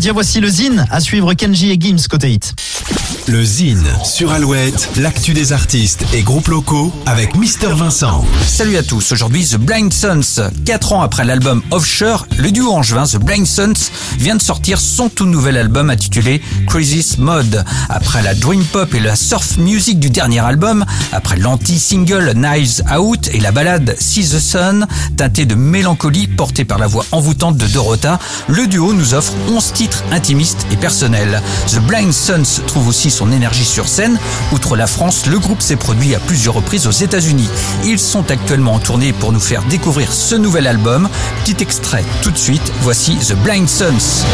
Tiens, voici le Zine à suivre Kenji et Gims côté hit. Le Zine sur Alouette, l'actu des artistes et groupes locaux avec Mister Vincent. Salut à tous, aujourd'hui The Blind Sons. Quatre ans après l'album Offshore, le duo angevin The Blind Sons vient de sortir son tout nouvel album intitulé Crisis Mode. Après la dream pop et la surf music du dernier album, après l'anti-single Knives Out et la balade See the Sun, teintée de mélancolie portée par la voix envoûtante de Dorota, le duo nous offre 11 titres intimiste et personnel. The Blind Sons trouve aussi son énergie sur scène. Outre la France, le groupe s'est produit à plusieurs reprises aux États-Unis. Ils sont actuellement en tournée pour nous faire découvrir ce nouvel album. Petit extrait tout de suite, voici The Blind Sons.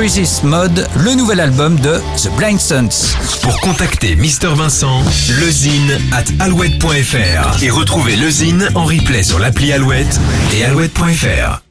Crisis Mode, le nouvel album de The Blind Sons. Pour contacter Mister Vincent, lezine at alouette.fr et retrouver lezine en replay sur l'appli Alouette et alouette.fr.